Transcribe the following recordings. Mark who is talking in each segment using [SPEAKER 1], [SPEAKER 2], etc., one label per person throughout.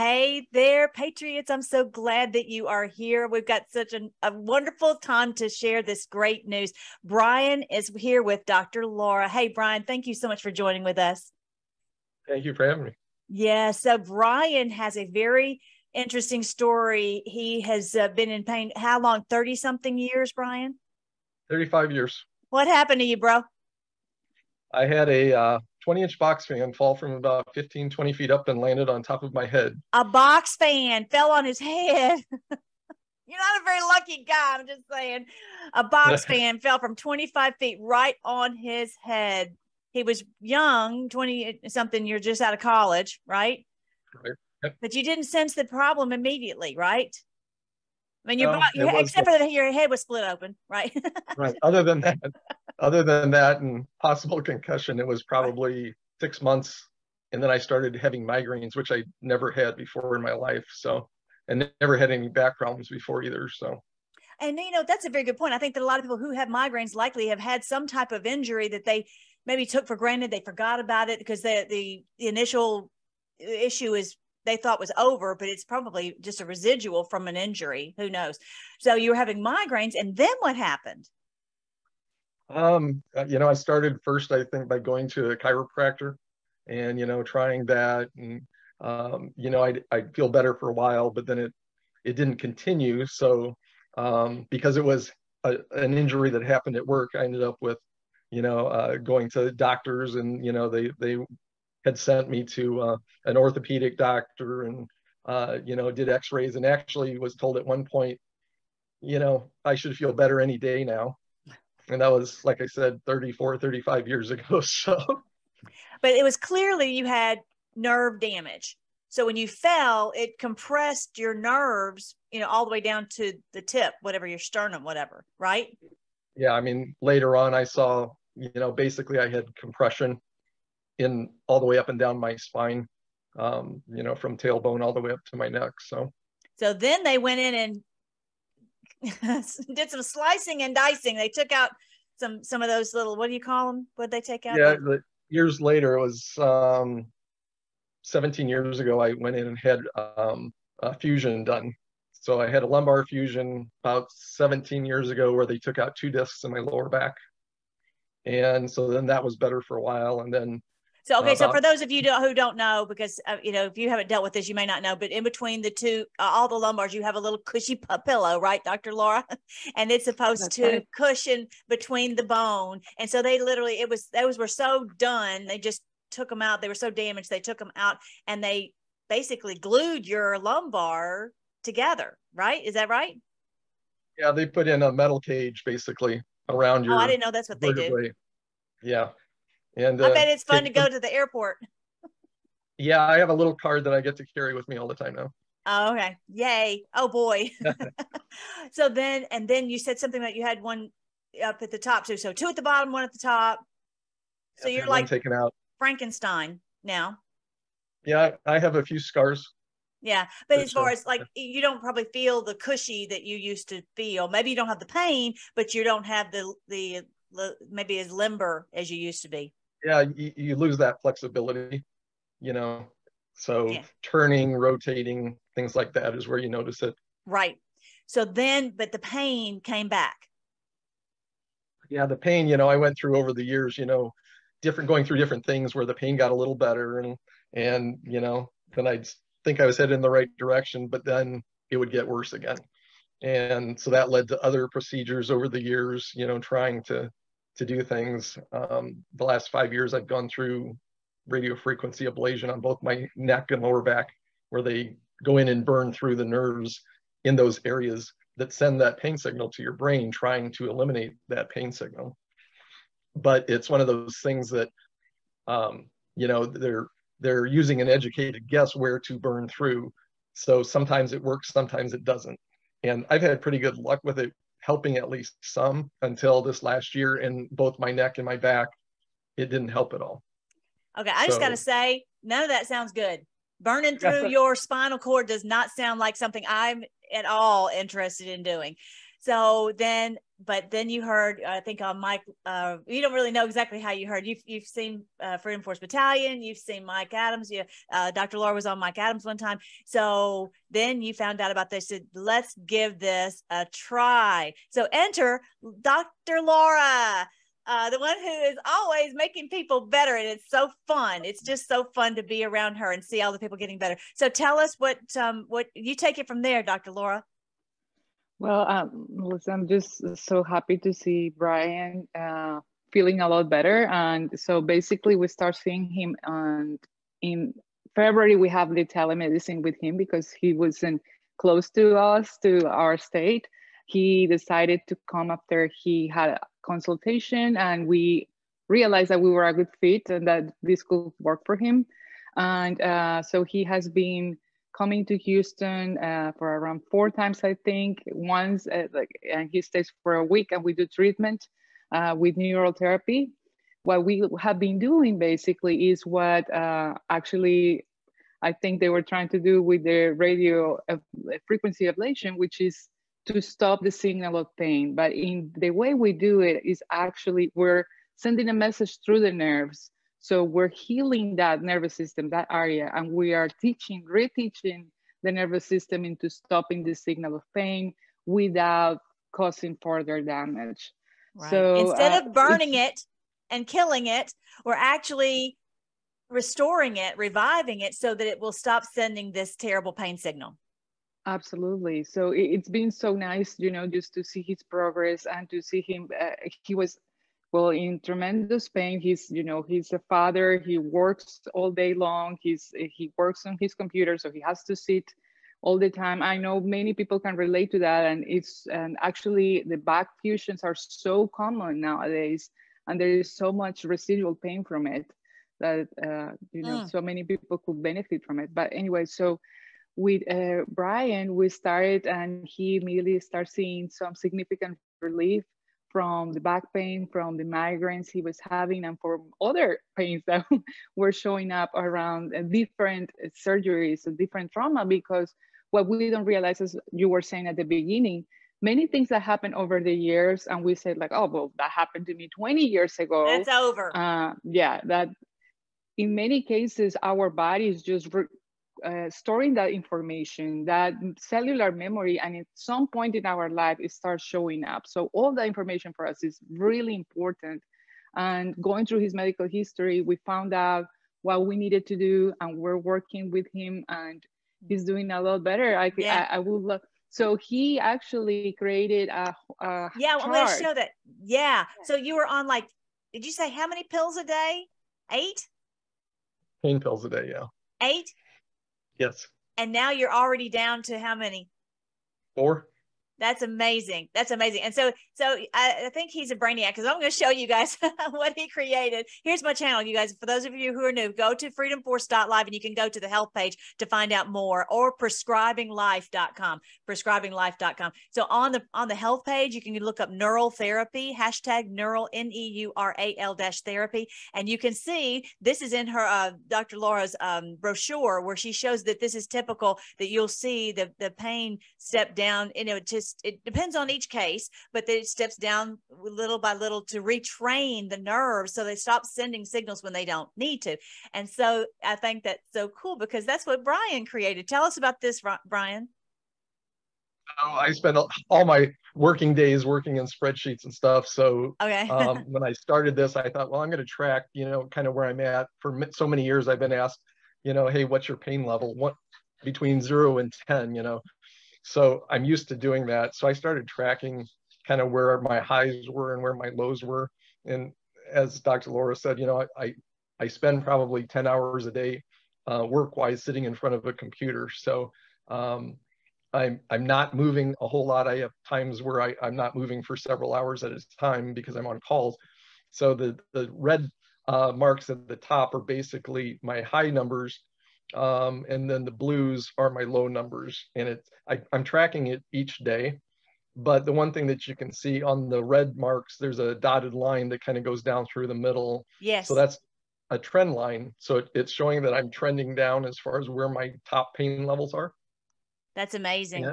[SPEAKER 1] Hey there, Patriots. I'm so glad that you are here. We've got such a, a, wonderful time to share this great news. Brian is here with Dr. Laura. Hey, Brian, thank you so much for joining with us.
[SPEAKER 2] Thank you for having me.
[SPEAKER 1] Yeah, so Brian has a very interesting story. He has uh, been in pain how long? 30 something years, Brian?
[SPEAKER 2] 35 years.
[SPEAKER 1] What happened to you, bro?
[SPEAKER 2] I had a uh, 20 inch box fan fall from about 15, 20 feet up and landed on top of my head.
[SPEAKER 1] A box fan fell on his head. You're not a very lucky guy. I'm just saying. A box fan fell from 25 feet right on his head. He was young, 20 something you're just out of college, right?
[SPEAKER 2] Right. Yep.
[SPEAKER 1] But you didn't sense the problem immediately, right? I mean, your, bo- except for that your head was split open, right?
[SPEAKER 2] Right. Other than that, other than that and possible concussion, it was probably six months. And then I started having migraines, which I never had before in my life. So, and never had any back problems before either. So,
[SPEAKER 1] And you know, that's a very good point. I think that a lot of people who have migraines likely have had some type of injury that they maybe took for granted. They forgot about it because the the, the initial issue is they thought was over, but it's probably just a residual from an injury. Who knows? So you were having migraines, and then what happened?
[SPEAKER 2] Um, uh, you know, I started first, I think, by going to a chiropractor and, you know, trying that. And, um, you know, I'd, I'd feel better for a while, but then it, it didn't continue. So, um, because it was a, an injury that happened at work, I ended up with, you know, uh, going to doctors and, you know, they, they had sent me to uh, an orthopedic doctor and, uh, you know, did x-rays and actually was told at one point, you know, I should feel better any day now and that was like i said 34 35 years ago so
[SPEAKER 1] But it was clearly you had nerve damage. So when you fell, it compressed your nerves, you know, all the way down to the tip, whatever your sternum, whatever, right?
[SPEAKER 2] yeah i mean later on i saw you know basically i had compression in all the way up and down my spine um you know from tailbone all the way up to my neck so
[SPEAKER 1] So then they went in and did some slicing and dicing. They took out some some of those little what do you call them? What they take out?
[SPEAKER 2] yeah the, years later it was um 17 years ago i went in and had um a fusion done so i had a lumbar fusion about 17 years ago where they took out two discs in my lower back and so then that was better for a while and then
[SPEAKER 1] So okay, so for those of you who don't know, because uh, you know if you haven't dealt with this, you may not know. But in between the two, uh, all the lumbars, you have a little cushy p- pillow, right, Doctor Laura? and it's supposed
[SPEAKER 3] That's
[SPEAKER 1] to
[SPEAKER 3] right.
[SPEAKER 1] cushion between the bone. And so they literally, it was those were so done, they just took them out. They were so damaged, they took them out, and they basically glued your lumbar together. Right? Is that right?
[SPEAKER 2] Yeah, they put in a metal cage basically around your
[SPEAKER 1] Oh, I didn't know that's what they do.
[SPEAKER 2] Yeah. And
[SPEAKER 1] I
[SPEAKER 2] uh,
[SPEAKER 1] bet it's fun to go to the airport.
[SPEAKER 2] Yeah, I have a little card that I get to carry with me all the time now.
[SPEAKER 1] Oh, okay. Yay. Oh boy. so then and then you said something that you had one up at the top. So so two at the bottom, one at the top. So
[SPEAKER 2] I've
[SPEAKER 1] you're like
[SPEAKER 2] taken out.
[SPEAKER 1] Frankenstein now.
[SPEAKER 2] Yeah, I have a few scars.
[SPEAKER 1] Yeah. But as far as like you don't probably feel the cushy that you used to feel. Maybe you don't have the pain, but you don't have the the, the maybe as limber as you used to be.
[SPEAKER 2] Yeah, you, you lose that flexibility, you know. So
[SPEAKER 1] Yeah.
[SPEAKER 2] turning, rotating, things like that is where you notice it.
[SPEAKER 1] Right. So then but the pain came back.
[SPEAKER 2] Yeah, the pain, you know, I went through over the years, you know, different going through different things where the pain got a little better and and you know, then I'd think I was headed in the right direction, but then it would get worse again. And so that led to other procedures over the years, you know, trying to to do things. Um, the last five years I've gone through radio frequency ablation on both my neck and lower back, where they go in and burn through the nerves in those areas that send that pain signal to your brain, trying to eliminate that pain signal. But it's one of those things that, um, you know, they're they're using an educated guess where to burn through. So sometimes it works, sometimes it doesn't. And I've had pretty good luck with it helping at least some until this last year in both my neck and my back. It didn't help at all.
[SPEAKER 1] Okay, I just got to say, none of that sounds good. Burning through your spinal cord does not sound like something I'm at all interested in doing. So then, but then you heard, I think on Mike, uh, you don't really know exactly how you heard. You've, you've seen uh, Freedom Force Battalion, you've seen Mike Adams, you, uh, Dr. Laura was on Mike Adams one time. So then you found out about this, said, let's give this a try. So enter Dr. Laura. Uh, the one who is always making people better. And it's so fun. It's just so fun to be around her and see all the people getting better. So tell us what, um, what you take it from there, Dr. Laura.
[SPEAKER 3] Well, um, listen, I'm just so happy to see Brian uh, feeling a lot better. And so basically, we start seeing him and in February, we have the telemedicine with him because he wasn't close to us, to our state. He decided to come after he had a consultation, and we realized that we were a good fit and that this could work for him. And uh, so he has been coming to Houston uh, for around four times, I think. Once, uh, like, and he stays for a week, and we do treatment uh, with neural therapy. What we have been doing basically is what uh, actually I think they were trying to do with the radio frequency ablation, which is to stop the signal of pain. But in the way we do it is actually we're sending a message through the nerves so we're healing that nervous system, that area, and we are teaching, reteaching the nervous system into stopping the signal of pain without causing further damage.
[SPEAKER 1] Right. So instead uh, of burning it and killing it, we're actually restoring it, reviving it so that it will stop sending this terrible pain signal.
[SPEAKER 3] Absolutely. So it's been so nice, you know, just to see his progress and to see him. Uh, he was well in tremendous pain he's you know he's a father he works all day long he's he works on his computer so he has to sit all the time. I know many people can relate to that and it's and actually the back fusions are so common nowadays and there is so much residual pain from it that uh, you know mm. so many people could benefit from it. But anyway so with uh, brian we started and he immediately started seeing some significant relief from the back pain, from the migraines he was having, and from other pains that were showing up around different surgeries, different trauma, because what we don't realize, is you were saying at the beginning, many things that happen over the years, and we said like, oh, well, that happened to me 20 years ago.
[SPEAKER 1] That's over.
[SPEAKER 3] Uh, yeah, that in many cases, our bodies just uh, storing that information, that cellular memory, and at some point in our life, it starts showing up. So all the information for us is really important. And going through his medical history, we found out what we needed to do, and we're working with him, and he's doing a lot better. I yeah. I, I would love. So he actually created a, a
[SPEAKER 1] yeah. I'm going to show that. Yeah. So you were on like, did you say how many pills a day? Eight.
[SPEAKER 2] Pain pills a day. Yeah.
[SPEAKER 1] Eight.
[SPEAKER 2] Yes.
[SPEAKER 1] And now you're already down to how many?
[SPEAKER 2] Four.
[SPEAKER 1] That's amazing. That's amazing. And so, so I, I think he's a brainiac because I'm going to show you guys what he created. Here's my channel, you guys. For those of you who are new, go to freedomforce.live and you can go to the health page to find out more, or prescribinglife.com. Prescribinglife.com. So on the on the health page, you can look up neural therapy hashtag neural n e u r a l dash therapy, and you can see this is in her uh, Dr. Laura's um, brochure where she shows that this is typical. That you'll see the the pain step down. You know, just it depends on each case, but then it steps down little by little to retrain the nerves so they stop sending signals when they don't need to. And so I think that's so cool because that's what Brian created. Tell us about this, Brian.
[SPEAKER 2] Oh, I spent all my working days working in spreadsheets and stuff. So
[SPEAKER 1] okay.
[SPEAKER 2] um, when I started this, I thought, well, I'm going to track, you know, kind of where I'm at. For so many years, I've been asked, you know, hey, what's your pain level? What between zero and ten? You know, so I'm used to doing that. So I started tracking kind of where my highs were and where my lows were. And as Dr. Laura said, you know, I, I spend probably 10 hours a day uh, work-wise sitting in front of a computer. So um, I'm, I'm not moving a whole lot. I have times where I, I'm not moving for several hours at a time because I'm on calls. So the, the red uh, marks at the top are basically my high numbers um, and then the blues are my low numbers and it's I, i'm tracking it each day but the one thing that you can see on the red marks there's a dotted line that kind of goes down through the middle
[SPEAKER 1] yes
[SPEAKER 2] so that's a trend line so it, it's showing that i'm trending down as far as where my top pain levels are
[SPEAKER 1] that's amazing
[SPEAKER 2] yeah.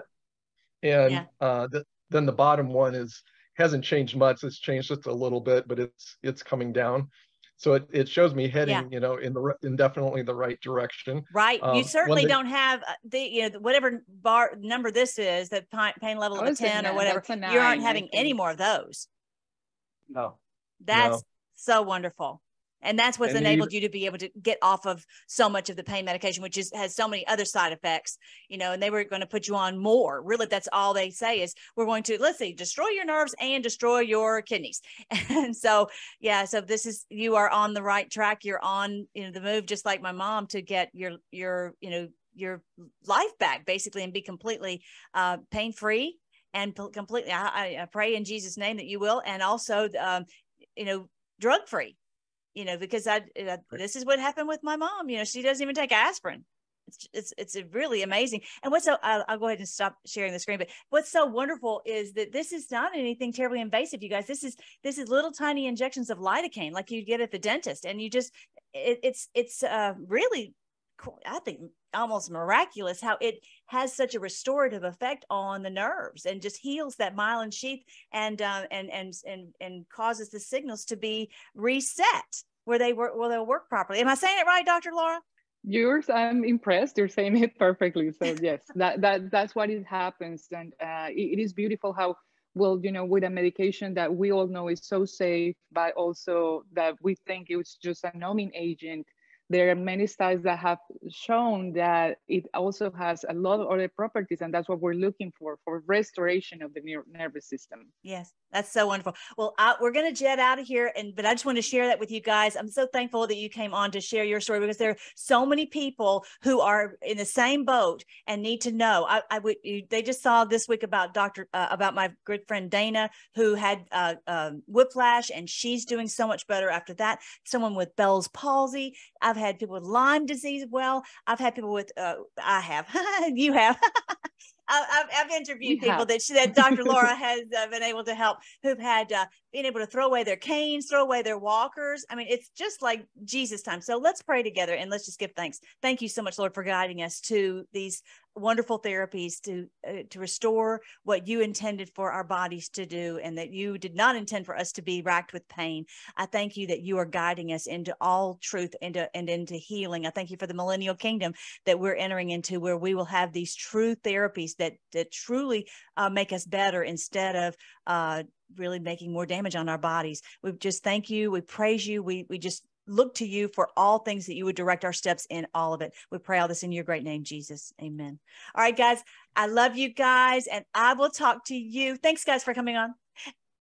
[SPEAKER 2] and yeah. Uh, the, then the bottom one is hasn't changed much. It's changed just a little bit, but it's it's coming down. So it, it shows me heading, yeah. you know, in the in definitely the right direction.
[SPEAKER 1] Right. Um, you certainly they, don't have uh, the you know whatever bar number this is that pain level of a ten or whatever. you aren't having any more of those.
[SPEAKER 2] No.
[SPEAKER 1] That's no. so wonderful and that's what's and enabled you to be able to get off of so much of the pain medication which is has so many other side effects you know and they were going to put you on more. Really that's all they say is we're going to let's see destroy your nerves and destroy your kidneys. And so yeah so this is you are on the right track. You're on you know the move just like my mom to get your your you know your life back basically and be completely uh, pain free and completely I, I, pray in jesus name that you will and also um, you know drug free you know, because I, I, this is what happened with my mom. You know, she doesn't even take aspirin. It's it's it's really amazing. And what's so I'll, I'll, go ahead and stop sharing the screen. But what's so wonderful is that this is not anything terribly invasive, you guys. This is this is little tiny injections of lidocaine like you get at the dentist, and you just it, it's it's uh, really I think almost miraculous how it has such a restorative effect on the nerves and just heals that myelin sheath and uh, and and and and causes the signals to be reset where they work where they'll work properly. Am I saying it right, Dr. Laura?
[SPEAKER 3] Yours, I'm impressed. You're saying it perfectly. So yes, that that that's what it happens, and uh, it, it is beautiful how well you know with a medication that we all know is so safe, but also that we think it was just a numbing agent there are many studies that have shown that it also has a lot of other properties and that's what we're looking for for restoration of the nervous system.
[SPEAKER 1] Yes that's so wonderful. Well I, we're going to jet out of here and but i just want to share that with you guys. I'm so thankful that you came on to share your story because there are so many people who are in the same boat and need to know. I, I would they just saw this week about dr uh, about my good friend dana who had uh, uh, whiplash and she's doing so much better after that. Someone with bell's palsy i've had people with Lyme disease. Well, I've had people with, uh, I have, you have. I've, I've, interviewed people that she, that Dr. Laura has uh, been able to help who've had uh, being able to throw away their canes, throw away their walkers. I mean, it's just like Jesus time. So let's pray together and let's just give thanks. Thank you so much, Lord, for guiding us to these wonderful therapies to uh, to restore what you intended for our bodies to do and that you did not intend for us to be racked with pain. I thank you that you are guiding us into all truth into and into healing. I thank you for the millennial kingdom that we're entering into where we will have these true therapies that that truly uh, make us better instead of uh, really making more damage on our bodies. We just thank you. We praise you. We we just look to you for all things that you would direct our steps in all of it. We pray all this in your great name, Jesus. Amen. All right, guys. I love you guys, and I will talk to you. Thanks, guys, for coming on.